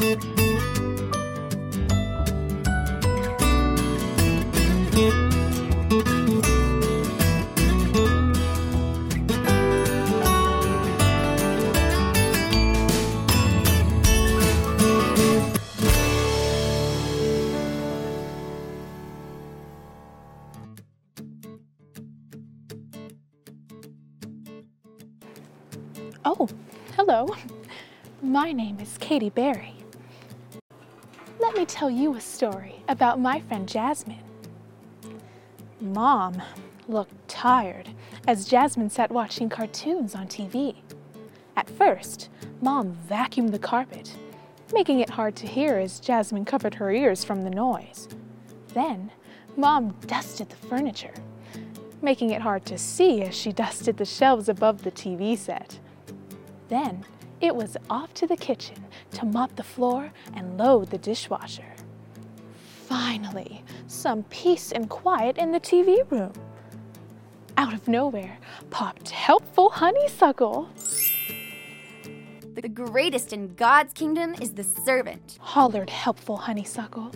Oh, hello. My name is Katy Berry. Let me tell you a story about my friend Jasmine. Mom looked tired as Jasmine sat watching cartoons on TV. At first, Mom vacuumed the carpet, making it hard to hear as Jasmine covered her ears from the noise. Then, Mom dusted the furniture, making it hard to see as she dusted the shelves above the TV set. Then it was off to the kitchen to mop the floor and load the dishwasher. Finally, some peace and quiet in the TV room. Out of nowhere popped helpful honeysuckle. The greatest in God's kingdom is the servant. Hollered helpful honeysuckle.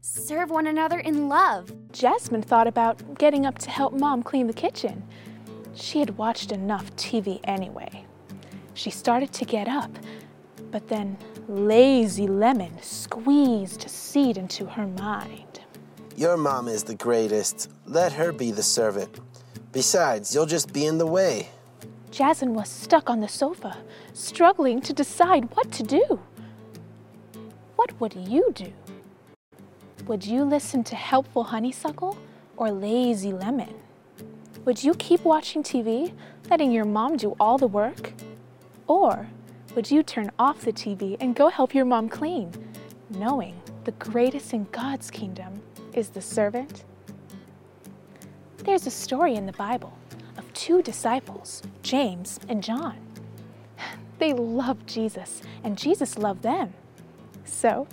Serve one another in love. Jasmine thought about getting up to help mom clean the kitchen. She had watched enough TV anyway. She started to get up, but then lazy lemon squeezed a seed into her mind. Your mom is the greatest. Let her be the servant. Besides, you'll just be in the way. Jasmine was stuck on the sofa, struggling to decide what to do. What would you do? Would you listen to helpful honeysuckle or lazy lemon? Would you keep watching TV, letting your mom do all the work? Or would you turn off the TV and go help your mom clean, knowing the greatest in God's kingdom is the servant? There's a story in the Bible of two disciples, James and John. They loved Jesus, and Jesus loved them. So,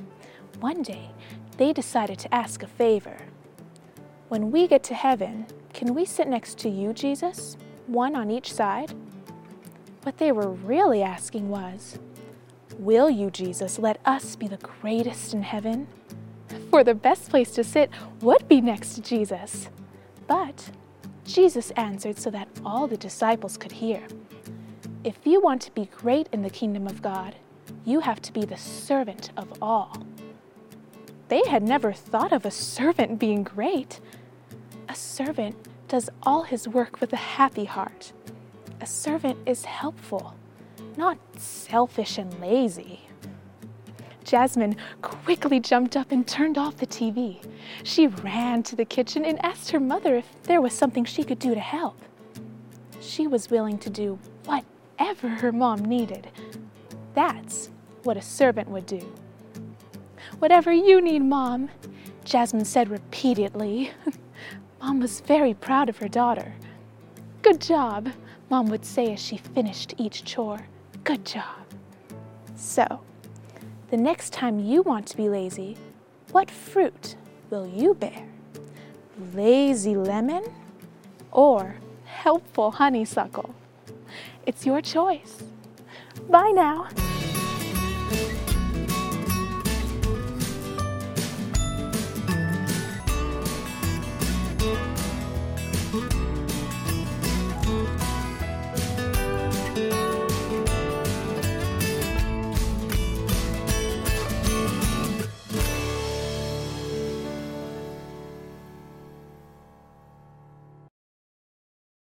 one day, they decided to ask a favor. When we get to heaven, can we sit next to you, Jesus, one on each side? What they were really asking was, Will you, Jesus, let us be the greatest in heaven? For the best place to sit would be next to Jesus. But Jesus answered so that all the disciples could hear. If you want to be great in the kingdom of God, you have to be the servant of all. They had never thought of a servant being great. A servant does all his work with a happy heart. A servant is helpful, not selfish and lazy. Jasmine quickly jumped up and turned off the TV. She ran to the kitchen and asked her mother if there was something she could do to help. She was willing to do what whatever her mom needed. That's what a servant would do. Whatever you need, Mom, Jasmine said repeatedly. Mom was very proud of her daughter. Good job, Mom would say as she finished each chore. Good job. So, the next time you want to be lazy, what fruit will you bear? Lazy lemon or helpful honeysuckle? It's your choice. Bye now.